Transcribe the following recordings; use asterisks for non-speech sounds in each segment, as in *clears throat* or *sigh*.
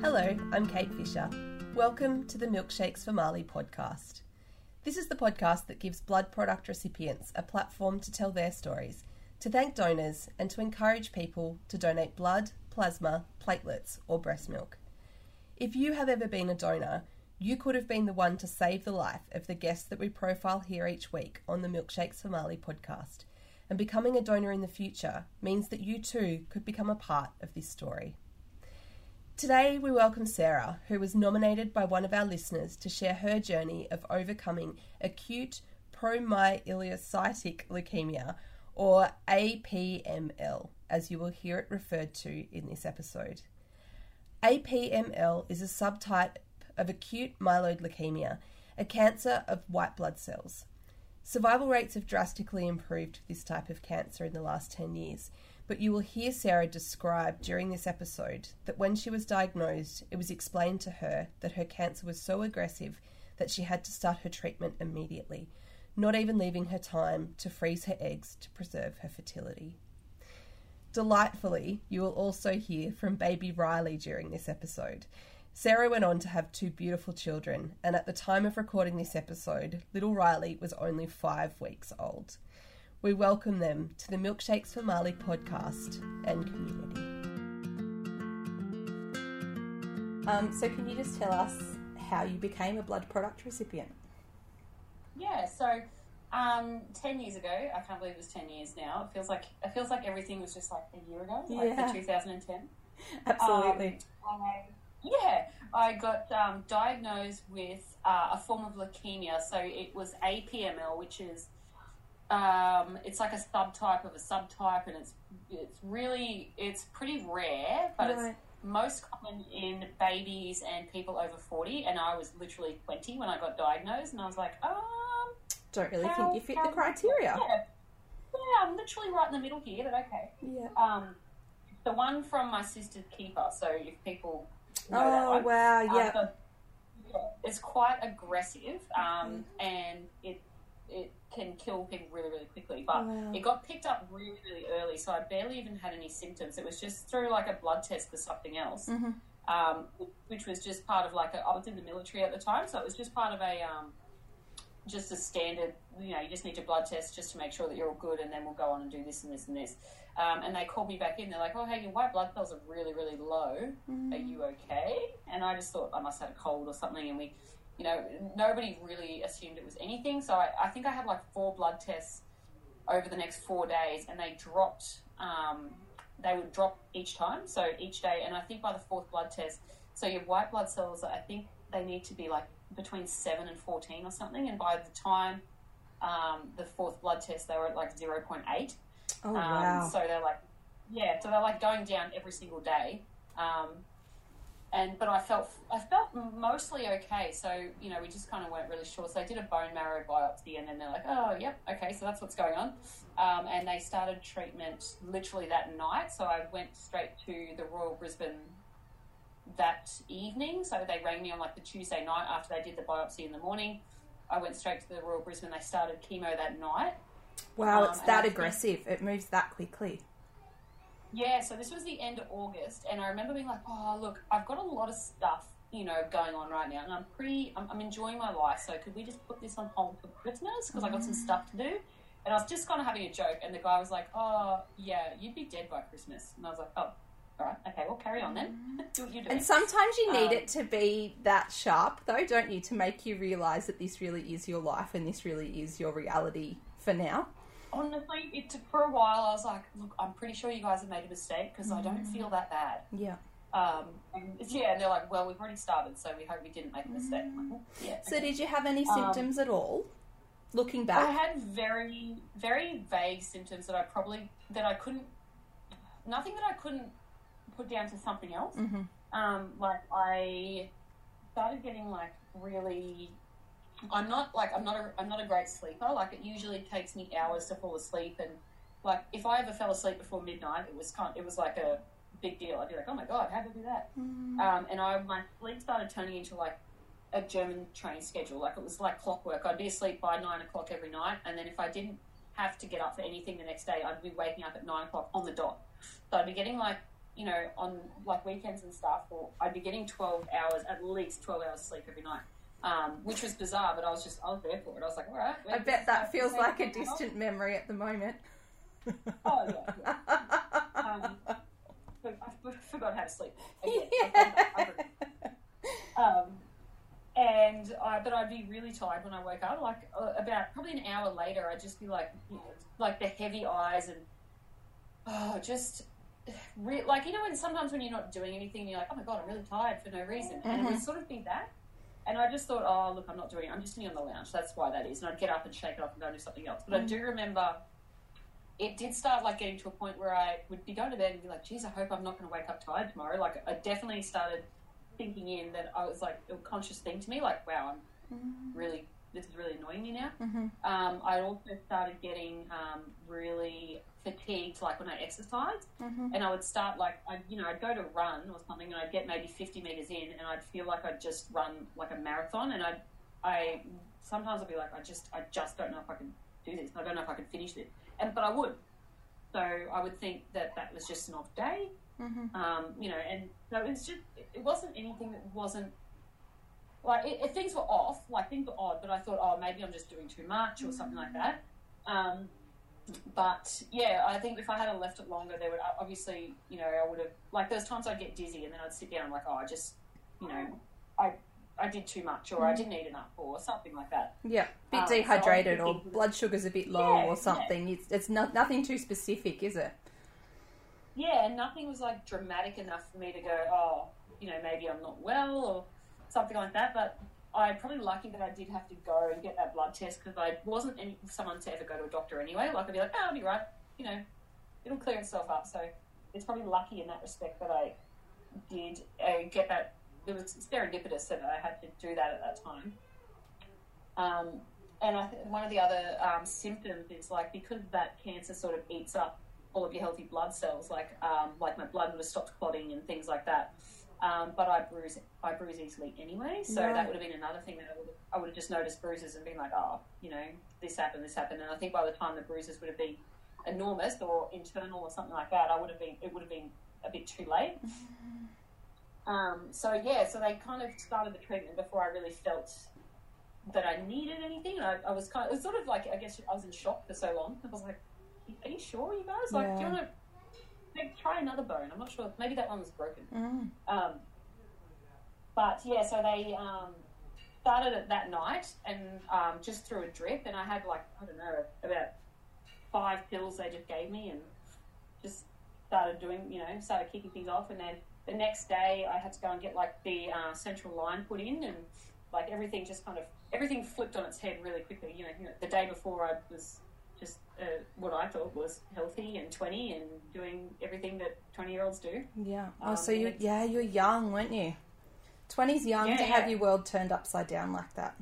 Hello, I'm Kate Fisher. Welcome to the Milkshakes for Marley podcast. This is the podcast that gives blood product recipients a platform to tell their stories, to thank donors, and to encourage people to donate blood, plasma, platelets, or breast milk. If you have ever been a donor, you could have been the one to save the life of the guests that we profile here each week on the Milkshakes for Marley podcast. And becoming a donor in the future means that you too could become a part of this story. Today, we welcome Sarah, who was nominated by one of our listeners to share her journey of overcoming acute promyelocytic leukemia, or APML, as you will hear it referred to in this episode. APML is a subtype of acute myeloid leukemia, a cancer of white blood cells. Survival rates have drastically improved this type of cancer in the last 10 years, but you will hear Sarah describe during this episode that when she was diagnosed, it was explained to her that her cancer was so aggressive that she had to start her treatment immediately, not even leaving her time to freeze her eggs to preserve her fertility. Delightfully, you will also hear from baby Riley during this episode. Sarah went on to have two beautiful children, and at the time of recording this episode, little Riley was only five weeks old. We welcome them to the Milkshakes for Marley podcast and community. Um, so, can you just tell us how you became a blood product recipient? Yeah, so um, ten years ago, I can't believe it was ten years now. It feels like it feels like everything was just like a year ago, like Yeah. 2010. Absolutely. Um, I, yeah, I got um, diagnosed with uh, a form of leukemia. So it was APML, which is um, it's like a subtype of a subtype, and it's it's really it's pretty rare, but Right. it's most common in babies and people over forty. And I was literally twenty when I got diagnosed, and I was like, um. Don't really how- think you fit the criteria. Yeah. yeah, I'm literally right in the middle here, but okay. Yeah. Um, the one from my sister's keeper. So if people know that Oh, one, wow. um, Yeah. yeah, it's quite aggressive, um, and it it can kill people really really quickly. But Wow. it got picked up really really early, so I barely even had any symptoms. It was just through like a blood test for something else, Mhm. um, which was just part of like a, I was in the military at the time, so it was just part of a um, just a standard. You know, you just need your blood test just to make sure that you're all good, and then we'll go on and do this and this and this. Um, and they called me back in. They're like, "Oh, hey, your white blood cells are really, really low. Are you okay?" And I just thought I must have had a cold or something. And we, you know, nobody really assumed it was anything. So I, I think I had like four blood tests over the next four days, and they dropped. Um, they would drop each time, so each day. And I think by the fourth blood test, so your white blood cells, I think they need to be like between seven and fourteen or something. And by the time um, the fourth blood test, they were at like zero point eight. Oh, Um, wow. So they're like, yeah, so they're like going down every single day. Um, and but I felt I felt mostly okay. So you know, we just kind of weren't really sure. So I did a bone marrow biopsy, and then they're like, oh, yep, okay, so that's what's going on. Um, and they started treatment literally that night. So I went straight to the Royal Brisbane that evening. So they rang me on like the Tuesday night after they did the biopsy in the morning. I went straight to the Royal Brisbane. They started chemo that night. Wow, um, it's that I think- aggressive. It moves that quickly. Yeah, so this was the end of August, and I remember being like, "Oh, look, I've got a lot of stuff, you know, going on right now, and I'm pretty, I'm, I'm enjoying my life. So could we just put this on hold for Christmas because I got some stuff to do?" And I was just kind of having a joke, and the guy was like, "Oh, yeah, you'd be dead by Christmas," and I was like, "Oh, all right, okay, well, carry on then. *laughs* do what you're doing." And sometimes you need Um, it to be that sharp, though, don't you, to make you realise that this really is your life and this really is your reality for now. Honestly, it took for a while. I was like, "Look, I'm pretty sure you guys have made a mistake because I don't feel that bad." Yeah. Um, and yeah, and they're like, "Well, we've already started, so we hope we didn't make a mistake." Like, "Well, yeah. So, did you have any Um, symptoms at all? Looking back, I had very, very vague symptoms that I probably that I couldn't, nothing that I couldn't put down to something else. Mhm. Um, like I started getting like really. I'm not like I'm not a I'm not a great sleeper. Like it usually takes me hours to fall asleep, and like if I ever fell asleep before midnight, it was kind it was like a big deal. I'd be like, oh my god, how did I do that? Um, and I my sleep started turning into like a German train schedule. Like it was like clockwork. I'd be asleep by nine o'clock every night, and then if I didn't have to get up for anything the next day, I'd be waking up at nine o'clock on the dot. So I'd be getting like you know, on like weekends and stuff, or I'd be getting 12 hours, at least 12 hours sleep every night. Um, which was bizarre, but I was just, I was there for it. I was like, all right. I bet that feels like a distant memory at the moment. Oh, yeah. yeah. *laughs* Um, I forgot how to sleep. *laughs* Again, Yeah. um, and I, but I'd be really tired when I woke up. Like uh, about probably an hour later, I'd just be like, you know, like the heavy eyes and oh, just re- like you know, when sometimes when you're not doing anything, you're like, oh my god, I'm really tired for no reason, and it would sort of be that. And I just thought, oh look, I'm not doing it. I'm just sitting on the lounge. That's why that is. And I'd get up and shake it off and go do something else. But I do remember it did start like getting to a point where I would be going to bed and be like, geez, I hope I'm not going to wake up tired tomorrow. Like I definitely started thinking in that I was like a conscious thing to me, like, wow, I'm really this is really annoying me now. Um, I also started getting um, really fatigued, like when I exercised, and I would start like I, you know, I'd go to run or something, and I'd get maybe 50 meters in, and I'd feel like I'd just run like a marathon, and I, I sometimes I'd be like, I just, I just don't know if I can do this. I don't know if I can finish this, and but I would. So I would think that that was just an off day, um, you know, and so it was just, it wasn't anything that wasn't like it, it, things were off, like things were odd, but I thought, oh, maybe I'm just doing too much or something like that. Um, but yeah, I think if I had left it longer, there would obviously, you know, I would have like there's times I'd get dizzy and then I'd sit down and like, oh, I just, you know, I I did too much or I didn't eat enough or something like that. Yeah, bit Um, so dehydrated or thinking- blood sugar's a bit low Yeah, or yeah. something. It's it's not, nothing too specific, is it? Yeah, and nothing was like dramatic enough for me to go, oh, you know, maybe I'm not well or something like that. But I'm probably lucky that I did have to go and get that blood test because I wasn't any, someone to ever go to a doctor anyway. Like I'd be like, oh, I'll be right, you know, it'll clear itself up. So it's probably lucky in that respect that I did uh, get that. It was serendipitous that I had to do that at that time. Um, and I th- one of the other um, symptoms is like because that cancer sort of eats up all of your healthy blood cells, like um, like my blood would have stopped clotting and things like that. Um, but I bruise I bruise easily anyway, so Right. that would have been another thing that I would have, I would have just noticed bruises and been like, oh, you know, this happened, this happened, and I think by the time the bruises would have been enormous or internal or something like that, I would have been it would have been a bit too late. Um, so yeah, so they kind of started the treatment before I really felt that I needed anything. And I, I was kind of, it was sort of like, I guess I was in shock for so long. I was like, are you sure, you guys? Like, do you want to try another bone? I'm not sure. Maybe that one was broken. Mm. Um, but yeah, so they um, started it that night and um, just threw a drip. And I had like, I don't know, about five pills they just gave me and just started doing, you know, started kicking things off. And then the next day I had to go and get like the uh, central line put in and like everything just kind of, everything flipped on its head really quickly. You know, you know the day before I was just uh, what I thought was healthy and 20 and doing everything that 20 year olds do. Yeah. Oh, Um, so you, yeah, you're young, weren't you? Twenties young Yeah, to have yeah. your world turned upside down like that.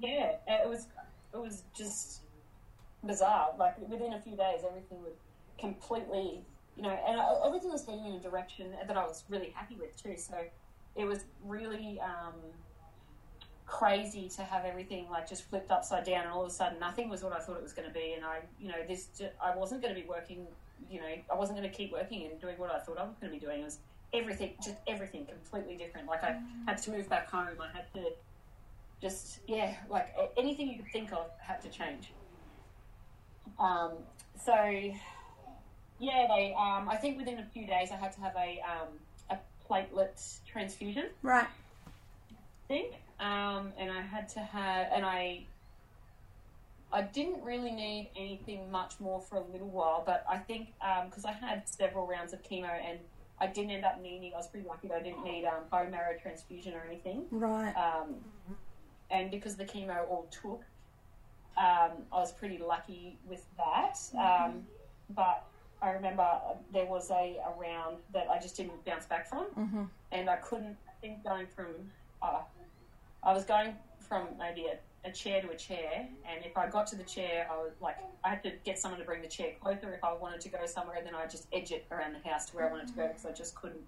Yeah, it was it was just bizarre. Like within a few days, everything was completely, you know, and I- everything was heading in a direction that I was really happy with too. So it was really um, crazy to have everything like just flipped upside down, and all of a sudden nothing was what I thought it was going to be. And I, you know, this I wasn't going to be working. You know, I wasn't going to keep working and doing what I thought I was going to be doing. It was everything, just everything, completely different. Like I had to move back home. I had to just yeah, like anything you could think of had to change. Um, so yeah, they. Um, I think within a few days, I had to have a um, a platelet transfusion Right. think, um, and I had to have, and I, I didn't really need anything much more for a little while, but I think because I had several rounds of chemo and I didn't end up needing. I was pretty lucky that I didn't need um, bone marrow transfusion or anything, Right. um, and because the chemo all took, um, I was pretty lucky with that. Um, but I remember there was a, a round that I just didn't bounce back from hmm and I couldn't. I think going from, uh, I was going from maybe a, a chair to a chair, and if I got to the chair, I was like, I had to get someone to bring the chair closer if I wanted to go somewhere, and then I just edge it around the house to where I wanted to go because I just couldn't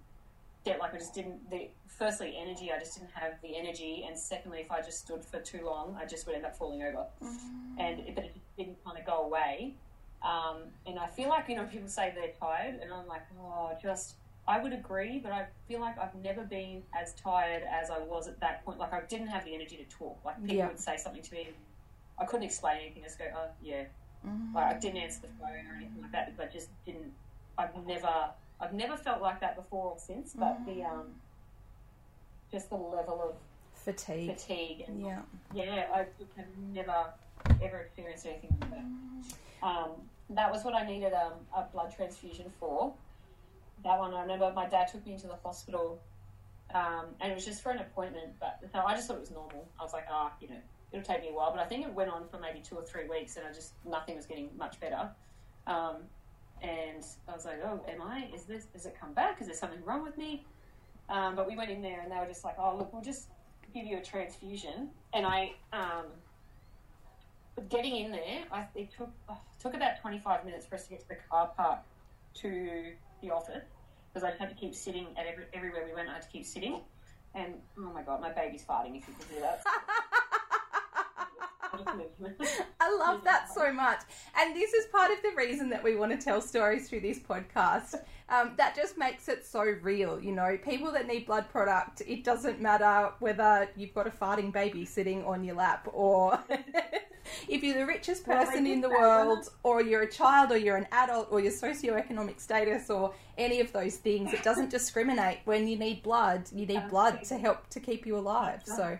get like I just didn't. The firstly energy, I just didn't have the energy, and secondly, if I just stood for too long, I just would end up falling over, and it, but it didn't kind of go away. Um, and I feel like you know people say they're tired, and I'm like, oh, just I would agree, but I feel like I've never been as tired as I was at that point. Like I didn't have the energy to talk. Like people Yeah. would say something to me, I couldn't explain anything. I just go, oh yeah. Mm. Like I didn't answer the phone or anything like that. But just didn't. I've never, I've never felt like that before or since. But the um, just the level of Fatigue. fatigue and Yeah. yeah, I have never ever experienced anything like that. Um, that was what I needed um, a blood transfusion for. That one, I remember my dad took me into the hospital, um, and it was just for an appointment. But so I just thought it was normal. I was like, ah, you know, it'll take me a while. But I think it went on for maybe two or three weeks, and I just nothing was getting much better. Um, and I was like, oh, am I? Is this? Does it come back? Is there something wrong with me? Um, but we went in there, and they were just like, oh, look, we'll just give you a transfusion. And I, um, getting in there, I, it took oh, it took about twenty five minutes for us to get to the car park to the office because I had to keep sitting at every, everywhere we went. I had to keep sitting, and oh my god, my baby's farting. If you could hear that. *laughs* I love that so much. And this is part of the reason that we want to tell stories through this podcast. Um, that just makes it so real. You know, people that need blood product, it doesn't matter whether you've got a farting baby sitting on your lap or *laughs* if you're the richest person in the world or you're a child or you're an adult or your socioeconomic status or any of those things. It doesn't *laughs* discriminate. When you need blood, you need blood to help to keep you alive. So.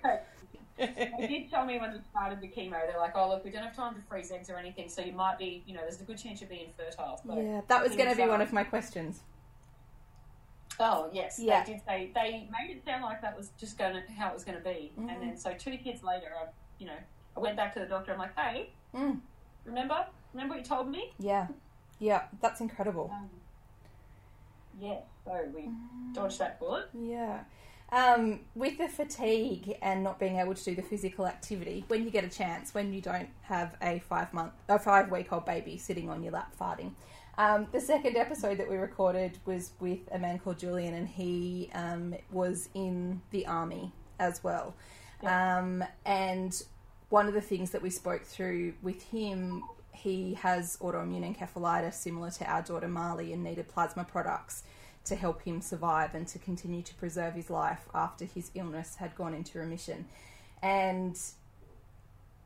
They did tell me when we started the chemo, they're like, "Oh, look, we don't have time to freeze eggs or anything, so you might be, you know, there's a good chance you're being fertile." So Yeah, that was going to be one of my questions. Oh yes, Yeah. they did. They they made it sound like that was just going to how it was going to be, Mm. and then so two kids later, I, you know, I went back to the doctor. I'm like, "Hey, Mm. remember, remember what you told me?" Yeah, yeah, that's incredible. Um, yeah, so we dodged that bullet. Yeah. Um, with the fatigue and not being able to do the physical activity, when you get a chance, when you don't have a five month, a five week old baby sitting on your lap farting. Um, the second episode that we recorded was with a man called Julian, and he um, was in the army as well. Um, and one of the things that we spoke through with him, he has autoimmune encephalitis similar to our daughter Marley and needed plasma products to help him survive and to continue to preserve his life after his illness had gone into remission. And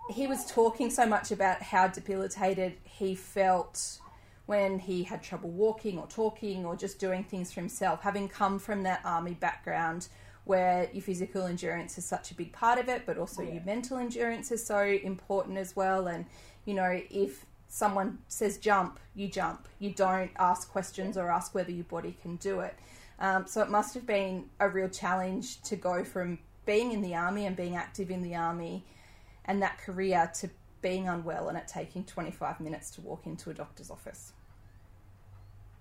he was talking so much about how debilitated he felt when he had trouble walking or talking or just doing things for himself, having come from that army background where your physical endurance is such a big part of it, but also your mental endurance is so important as well. And, you know, if someone says jump, you jump. You don't ask questions or ask whether your body can do it. Um, so it must have been a real challenge to go from being in the army and being active in the army and that career to being unwell and it taking 25 minutes to walk into a doctor's office.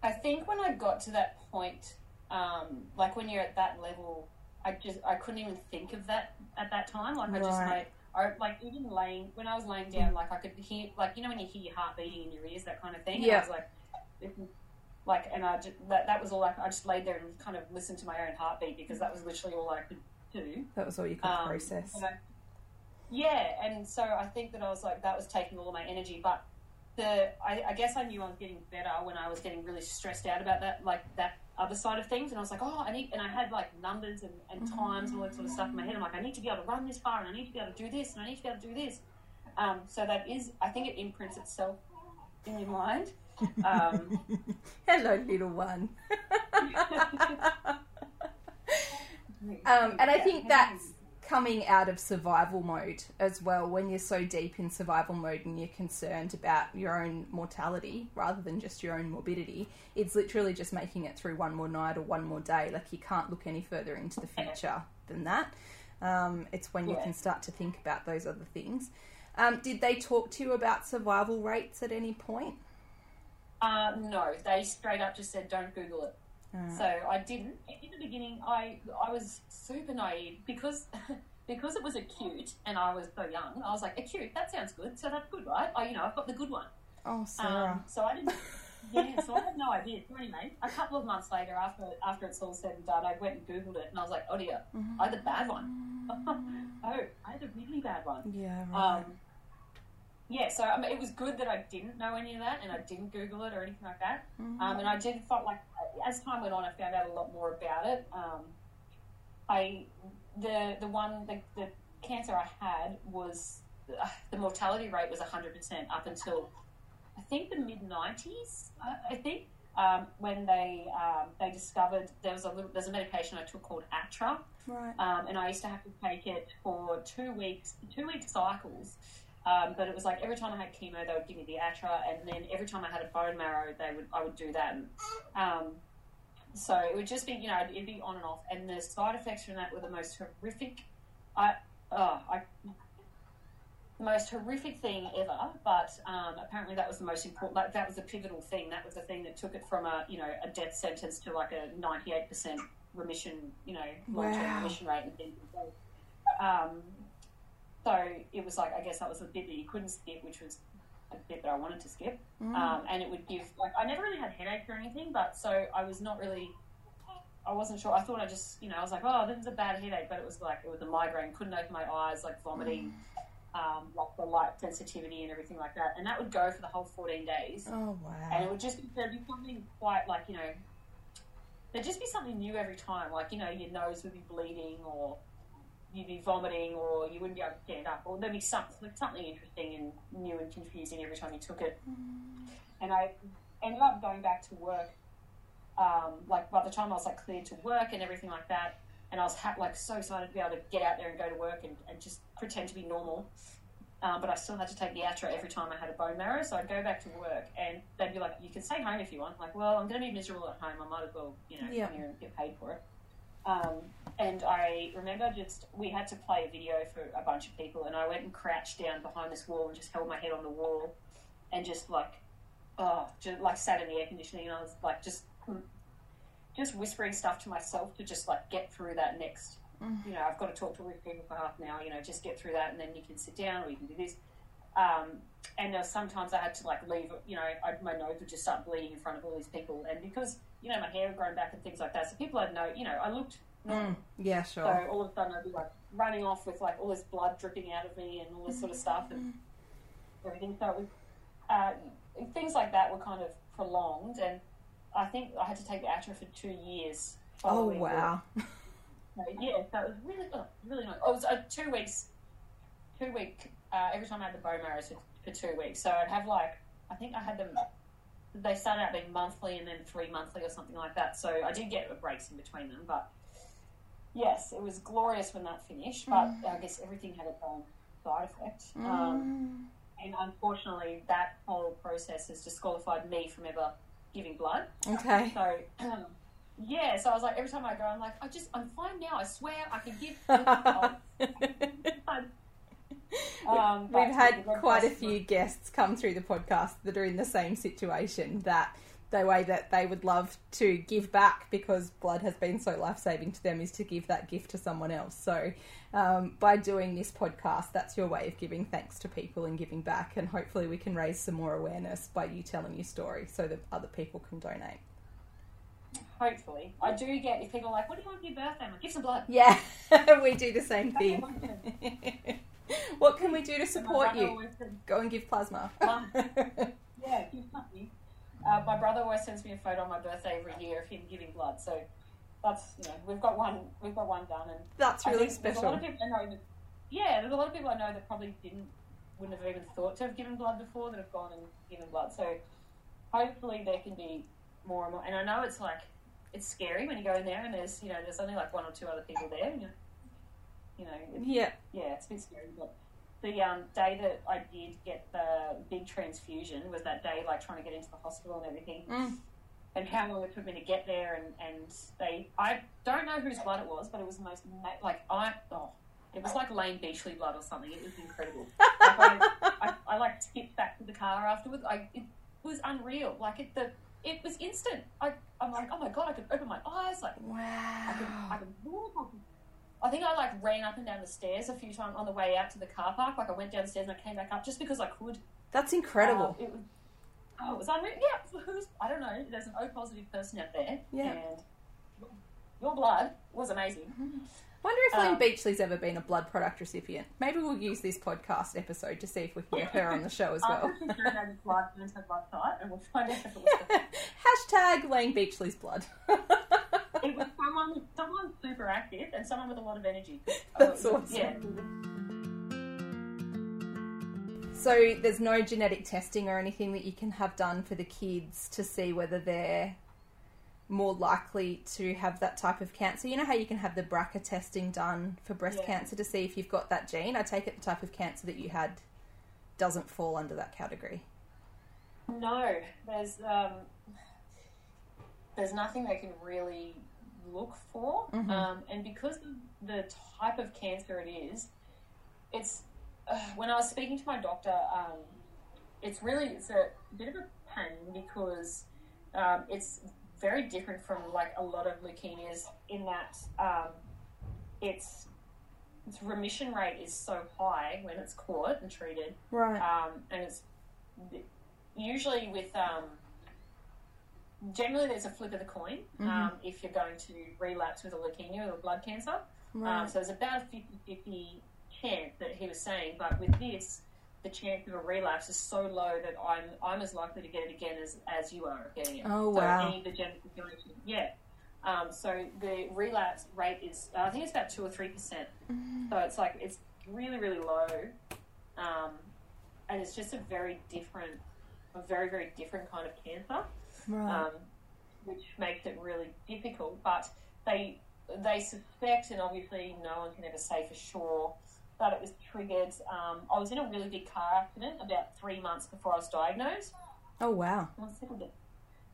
I think when I got to that point, um, like when you're at that level, I just I couldn't even think of that at that time. Like I just Right. like I like even laying when I was laying down, like I could hear like you know when you hear your heart beating in your ears, that kind of thing. And Yeah. I was like, like, and I just, that that was all I, I just laid there and kind of listened to my own heartbeat because that was literally all I could do. That was all you could Um, process. and I- yeah, and so I think that I was like that was taking all of my energy, but the I, I guess I knew I was getting better when I was getting really stressed out about that, like that other side of things, and I was like, oh, I need, and I had like numbers and, and times and all that sort of stuff in my head. I'm like, I need to be able to run this far, and I need to be able to do this, and I need to be able to do this. Um, so that is, I think it imprints itself in your mind. Um, *laughs* Hello, little one. *laughs* *laughs* Um, and I think that's coming out of survival mode as well. When you're so deep in survival mode and you're concerned about your own mortality rather than just your own morbidity, it's literally just making it through one more night or one more day. Like you can't look any further into the future than that. Um, it's when you can start to think about those other things. Um, did they talk to you about survival rates at any point? Uh, no, they straight up just said don't Google it. So I didn't. The beginning, I I was super naive because *laughs* because it was acute and I was so young. I was like acute. That sounds good. So that's good, right? I, you know, I've got the good one. Oh, Sarah. Um, so I didn't. Yeah, so I had no idea. So anyway, a couple of months later, after after it's all said and done, I went and googled it, and I was like, oh dear, I had the bad one. *laughs* oh, I had a really bad one. yeah, right. Um, yeah, so I mean, it was good that I didn't know any of that and I didn't Google it or anything like that. Um, and I did felt like as time went on, I found out a lot more about it. Um, I the the one the, the cancer I had was uh, the mortality rate was 100% up until I think the mid 90s. I, I think um, when they um, they discovered there was a little there's a medication I took called Atra, Right. um, and I used to have to take it for two weeks, two week cycles. Um, but it was like every time I had chemo, they would give me the Atra, and then every time I had a bone marrow, they would I would do that. And, um, so it would just be you know it'd be on and off, and the side effects from that were the most horrific. I oh I the most horrific thing ever, but um, apparently that was the most important. Like, that was the pivotal thing. That was the thing that took it from a you know a death sentence to like a ninety eight percent remission, you know, long term Wow. remission rate and things. Um, so it was like I guess that was the bit that you couldn't skip, which was a bit that I wanted to skip. Mm. Um, and it would give like I never really had headache or anything, but so I was not really. I wasn't sure. I thought I just, you know, I was like, oh, this is a bad headache, but it was like it was a migraine. Couldn't open my eyes, like vomiting, um, like the light sensitivity and everything like that. And that would go for the whole 14 days. Oh wow. And it would just there'd be something quite like you know, there'd just be something new every time. Like you know, your nose would be bleeding, or you'd be vomiting, or you wouldn't be able to stand up, or there'd be something like something interesting and new and confusing every time you took it. And I ended up going back to work. Um, like by the time I was like cleared to work and everything like that, and I was ha- like so excited to be able to get out there and go to work and, and just pretend to be normal. Um, but I still had to take the Atra every time I had a bone marrow, so I'd go back to work and they'd be like, "You can stay home if you want." I'm like, well, I'm going to be miserable at home. I might as well, you know, Yeah. come here and get paid for it. Um, and I remember just we had to play a video for a bunch of people, and I went and crouched down behind this wall and just held my head on the wall, and just like, oh, just like sat in the air conditioning, and I was like, just, just whispering stuff to myself to just like get through that next. You know, I've got to talk to all these people for half an hour. You know, just get through that, and then you can sit down or you can do this. Um, and there was sometimes I had to like leave. You know, I, my nose would just start bleeding in front of all these people, and because you know my hair had grown back and things like that, so people had no. You know, I looked. Mm. Yeah, sure. So all of a sudden I'd be like running off with like all this blood dripping out of me and all this sort of stuff and everything. So it was uh, things like that were kind of prolonged, and I think I had to take the Atra for two years. oh wow. *laughs* the- yeah, so it was really, oh, really nice. Oh, it was uh, two weeks, two week. Uh, every time I had the bone marrow for, for two weeks, so I'd have like I think I had them. They started out being monthly and then three monthly or something like that. So I did get breaks in between them, but yes, it was glorious when that finished. But I guess everything had its own side effect. Um, Mm. and unfortunately, that whole process has disqualified me from ever giving blood. Okay. So, um, *clears throat* yeah, so I was like, every time I go, I'm like, I just, I'm fine now. I swear I can give. Blood. *laughs* Um, We've had quite a few guests come through the podcast that are in the same situation that the way that they would love to give back because blood has been so life saving to them is to give that gift to someone else. So, um, by doing this podcast, that's your way of giving thanks to people and giving back. And hopefully, we can raise some more awareness by you telling your story so that other people can donate. Hopefully, I do get if people are like, "What do you want for your birthday?" I'm like, "Give some blood." Yeah, *laughs* we do the same thing. *laughs* what can we do to support you? Go and give plasma. *laughs* Yeah, give something. Uh, my brother always sends me a photo on my birthday every year of him giving blood. So that's you know we've got one we've got one done, and That's really There's a lot of people I know that, yeah, there's a lot of people I know that probably didn't, wouldn't have even thought to have given blood before that have gone and given blood. So hopefully there can be more and more. And I know it's like, it's scary when you go in there and there's, you know, there's only like one or two other people there. And you you know, Yeah. yeah, it's a bit scary. But the um, day that I did get the big transfusion was that day, like trying to get into the hospital and everything. Mm. and how long it took me to get there and, and they I don't know whose blood it was but it was the most ma- like I oh it was like Layne Beachley blood or something. It was incredible. *laughs* Like I, I, I like skipped back to the car afterwards. I it was unreal. Like it the it was instant. I I'm like oh my god I could open my eyes. Like I could, I Wow. could walk. I could- I think I like ran up and down the stairs a few times on the way out to the car park. Like I went down the stairs and I came back up just because I could. That's incredible. Um, it was, oh, it was unreal. Yeah, who's, I don't know. There's an O positive person out there. Yeah. And your blood was amazing. Wonder if Layne Um, Beachley's ever been a blood product recipient. Maybe we'll use this podcast episode to see if we can get her on the show as well. I'll just go down his blood and her blood type, and we'll find out if it was Hashtag Layne Beachley's blood. it was someone someone super active and someone with a lot of energy. *laughs* That's Uh, awesome. Yeah. So there's no genetic testing or anything that you can have done for the kids to see whether they're more likely to have that type of cancer. You know how you can have the BRCA testing done for breast Yeah. cancer to see if you've got that gene? I take it the type of cancer that you had doesn't fall under that category. No, there's um, there's nothing they can really look for, Mhm. um, and because of the type of cancer it is, it's uh, when I was speaking to my doctor, um, it's really it's a bit of a pain because um, it's very different from like a lot of leukemias in that um, its its remission rate is so high when it's caught and treated Right. um, and it's usually with um, generally there's a flip of the coin um, if you're going to relapse with a leukemia or blood cancer. right. Um, so there's about a 50-50 chance that he was saying, but with this, the chance of a relapse is so low that I'm I'm as likely to get it again as, as you are getting it. Oh, so wow. Any of the genetic yeah. Um, so the relapse rate is uh, I think it's about two or three percent. Mm-hmm. So it's like it's really really low, um, and it's just a very different, a very very different kind of cancer right. um, which makes it really difficult. But they they suspect, and obviously no one can ever say for sure, that it was triggered. Um, I was in a really big car accident about three months before I was diagnosed. oh, wow.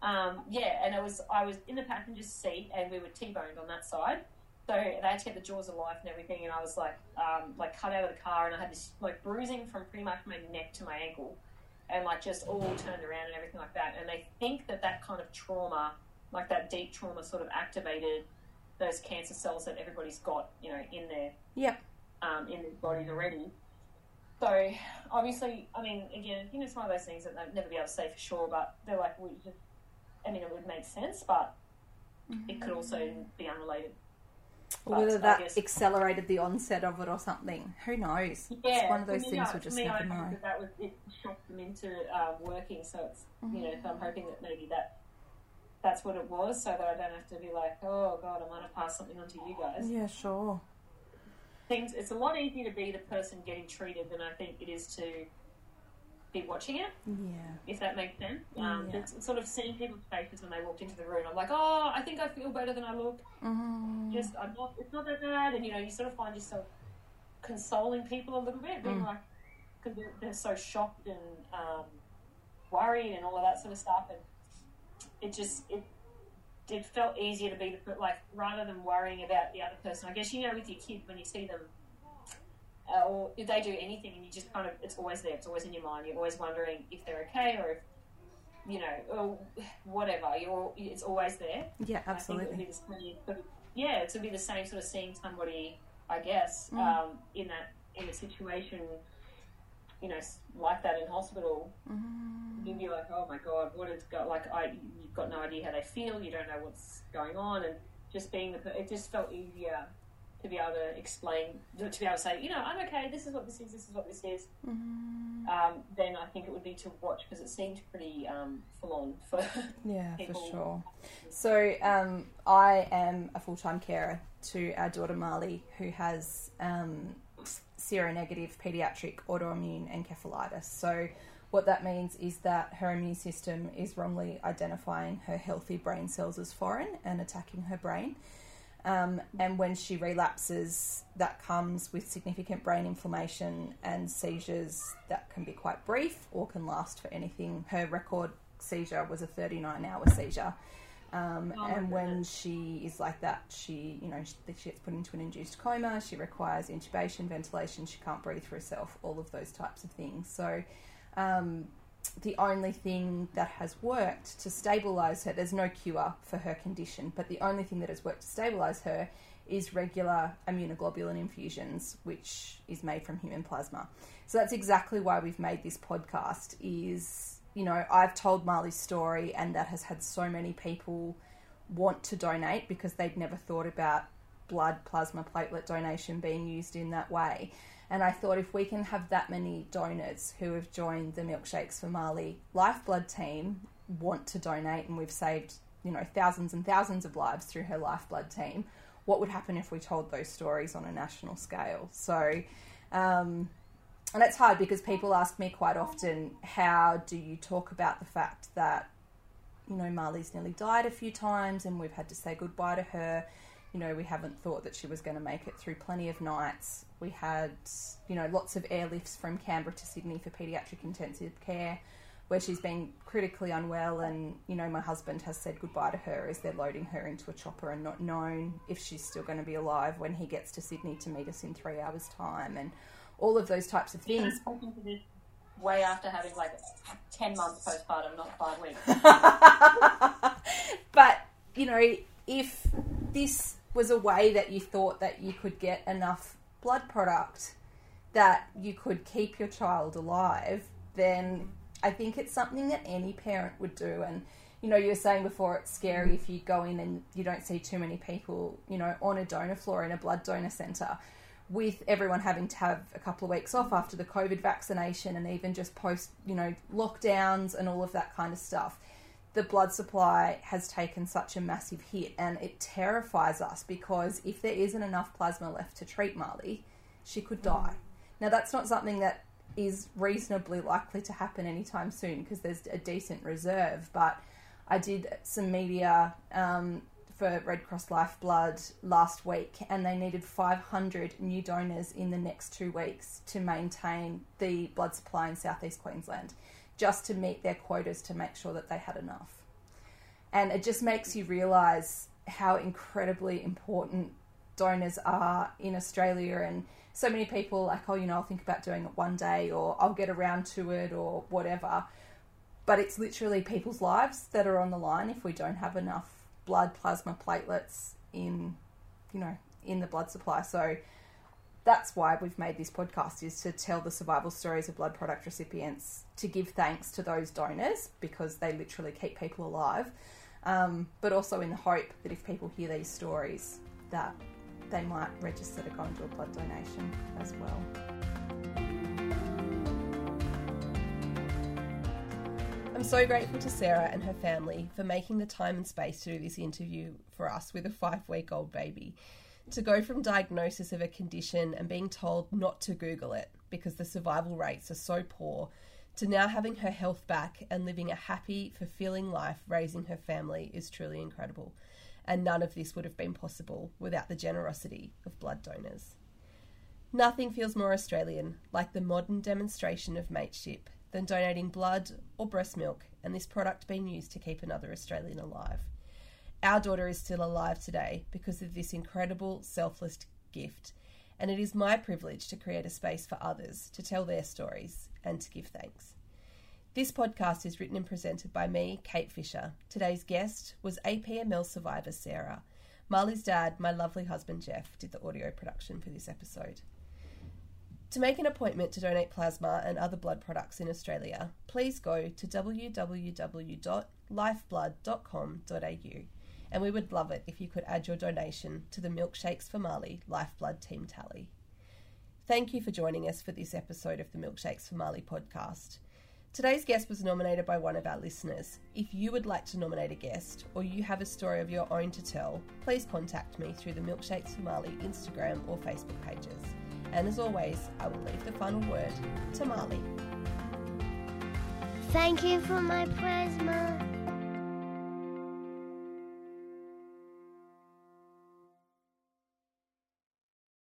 Um, yeah, and it was I was in the passenger seat, and we were T-boned on that side. So they had to get the jaws of life and everything, and I was like, um, like cut out of the car, and I had this like bruising from pretty much my neck to my ankle, and like just all turned around and everything like that. And they think that that kind of trauma, like that deep trauma, sort of activated those cancer cells that everybody's got, you know, in their um, in their bodies already. So obviously, I mean, again, you know, it's one of those things that they'll never be able to say for sure. But they're like, we just, I mean, it would make sense, but it could also be unrelated. Or whether that guess- accelerated the onset of it or something. Who knows? Yeah, it's one of those things I- we for just me, never I know. That, that was it shocked them into uh, working. So it's you know, so I'm hoping that maybe that that's what it was, so that I don't have to be like, oh god, I might have passed something on to you guys. Yeah, sure. Things it's a lot easier to be the person getting treated than I think it is to be watching it. Yeah. if that makes sense. Um, Yeah. just sort of seeing people's faces when they walked into the room. I'm like, oh, I think I feel better than I look. Mm. Just, I'm not. It's not that bad. And you know, you sort of find yourself consoling people a little bit, being Mm. like, because they're, they're so shocked and um, worried and all of that sort of stuff. And it just it it felt easier to be the like rather than worrying about the other person. I guess you know with your kid when you see them. Uh, or if they do anything and you just kind of it's always there it's always in your mind you're always wondering if they're okay or if you know or whatever you're it's always there Yeah, I think it would be absolutely. the same, yeah, it would be the same sort of seeing somebody, I guess, Mm. um, in that in a situation, you know, like that in hospital. Mm. You'd be like, oh my god, what it's got like I you've got no idea how they feel, you don't know what's going on, and just being the it just felt easier to be able to explain to be able to say, you know, I'm okay. This is what this is. This is what this is. Mm. Um, then I think it would be to watch because it seemed pretty um, full on for Yeah, people. for sure. So, um, I am a full time carer to our daughter Marley, who has um, seronegative pediatric autoimmune encephalitis. So, what that means is that her immune system is wrongly identifying her healthy brain cells as foreign and attacking her brain. Um, and when she relapses, that comes with significant brain inflammation and seizures that can be quite brief or can last for anything. Her record seizure was a 39 hour seizure. Um, Oh and when goodness. she is like that, she, you know, she, she gets put into an induced coma. She requires intubation, ventilation. She can't breathe for herself. All of those types of things. So, um, the only thing that has worked to stabilize her, there's no cure for her condition, but the only thing that has worked to stabilize her is regular immunoglobulin infusions, which is made from human plasma. So that's exactly why we've made this podcast is, you know, I've told Marley's story and that has had so many people want to donate because they'd never thought about blood plasma platelet donation being used in that way. And I thought if we can have that many donors who have joined the Milkshakes for Marley lifeblood team want to donate, and we've saved you know thousands and thousands of lives through her lifeblood team, what would happen if we told those stories on a national scale? So. Um, and it's hard because people ask me quite often, how do you talk about the fact that, you know, Marley's nearly died a few times and we've had to say goodbye to her you know, we haven't thought that she was going to make it through plenty of nights. We had, you know, lots of airlifts from Canberra to Sydney for paediatric intensive care where she's been critically unwell and, you know, my husband has said goodbye to her as they're loading her into a chopper and not known if she's still going to be alive when he gets to Sydney to meet us in three hours' time and all of those types of things. *laughs* Way after having like 10 months postpartum, not five weeks. *laughs* but, you know, if this was a way that you thought that you could get enough blood product that you could keep your child alive, then I think it's something that any parent would do. And you know, you were saying before it's scary if you go in and you don't see too many people, you know, on a donor floor in a blood donor centre, with everyone having to have a couple of weeks off after the COVID vaccination and even just post, you know, lockdowns and all of that kind of stuff the blood supply has taken such a massive hit and it terrifies us because if there isn't enough plasma left to treat Marley, she could die. Now, that's not something that is reasonably likely to happen anytime soon because there's a decent reserve, but I did some media um, for Red Cross Lifeblood last week, and they needed 500 new donors in the next two weeks to maintain the blood supply in southeast Queensland just to meet their quotas to make sure that they had enough. And it just makes you realize how incredibly important donors are in Australia. And so many people, like, oh, you know, I'll think about doing it one day or I'll get around to it or whatever. But it's literally people's lives that are on the line if we don't have enough blood, plasma, platelets in, you know, in the blood supply. So that's why we've made this podcast is to tell the survival stories of blood product recipients to give thanks to those donors because they literally keep people alive. Um, but also in the hope that if people hear these stories that they might register to go and do a blood donation as well. I'm so grateful to Sarah and her family for making the time and space to do this interview for us with a five week old baby to go from diagnosis of a condition and being told not to Google it because the survival rates are so poor, to now having her health back and living a happy, fulfilling life raising her family is truly incredible. And none of this would have been possible without the generosity of blood donors. Nothing feels more Australian like the modern demonstration of mateship than donating blood or breast milk and this product being used to keep another Australian alive. Our daughter is still alive today because of this incredible, selfless gift, and it is my privilege to create a space for others to tell their stories and to give thanks. This podcast is written and presented by me, Kate Fisher. Today's guest was APML survivor Sarah. Marley's dad, my lovely husband Jeff, did the audio production for this episode. To make an appointment to donate plasma and other blood products in Australia, please go to www.lifeblood.com.au and we would love it if you could add your donation to the Milkshakes for Marley Lifeblood Team Tally. Thank you for joining us for this episode of the Milkshakes for Marley podcast. Today's guest was nominated by one of our listeners. If you would like to nominate a guest or you have a story of your own to tell, please contact me through the Milkshakes for Marley Instagram or Facebook pages. And as always, I will leave the final word to Marley. Thank you for my plasma.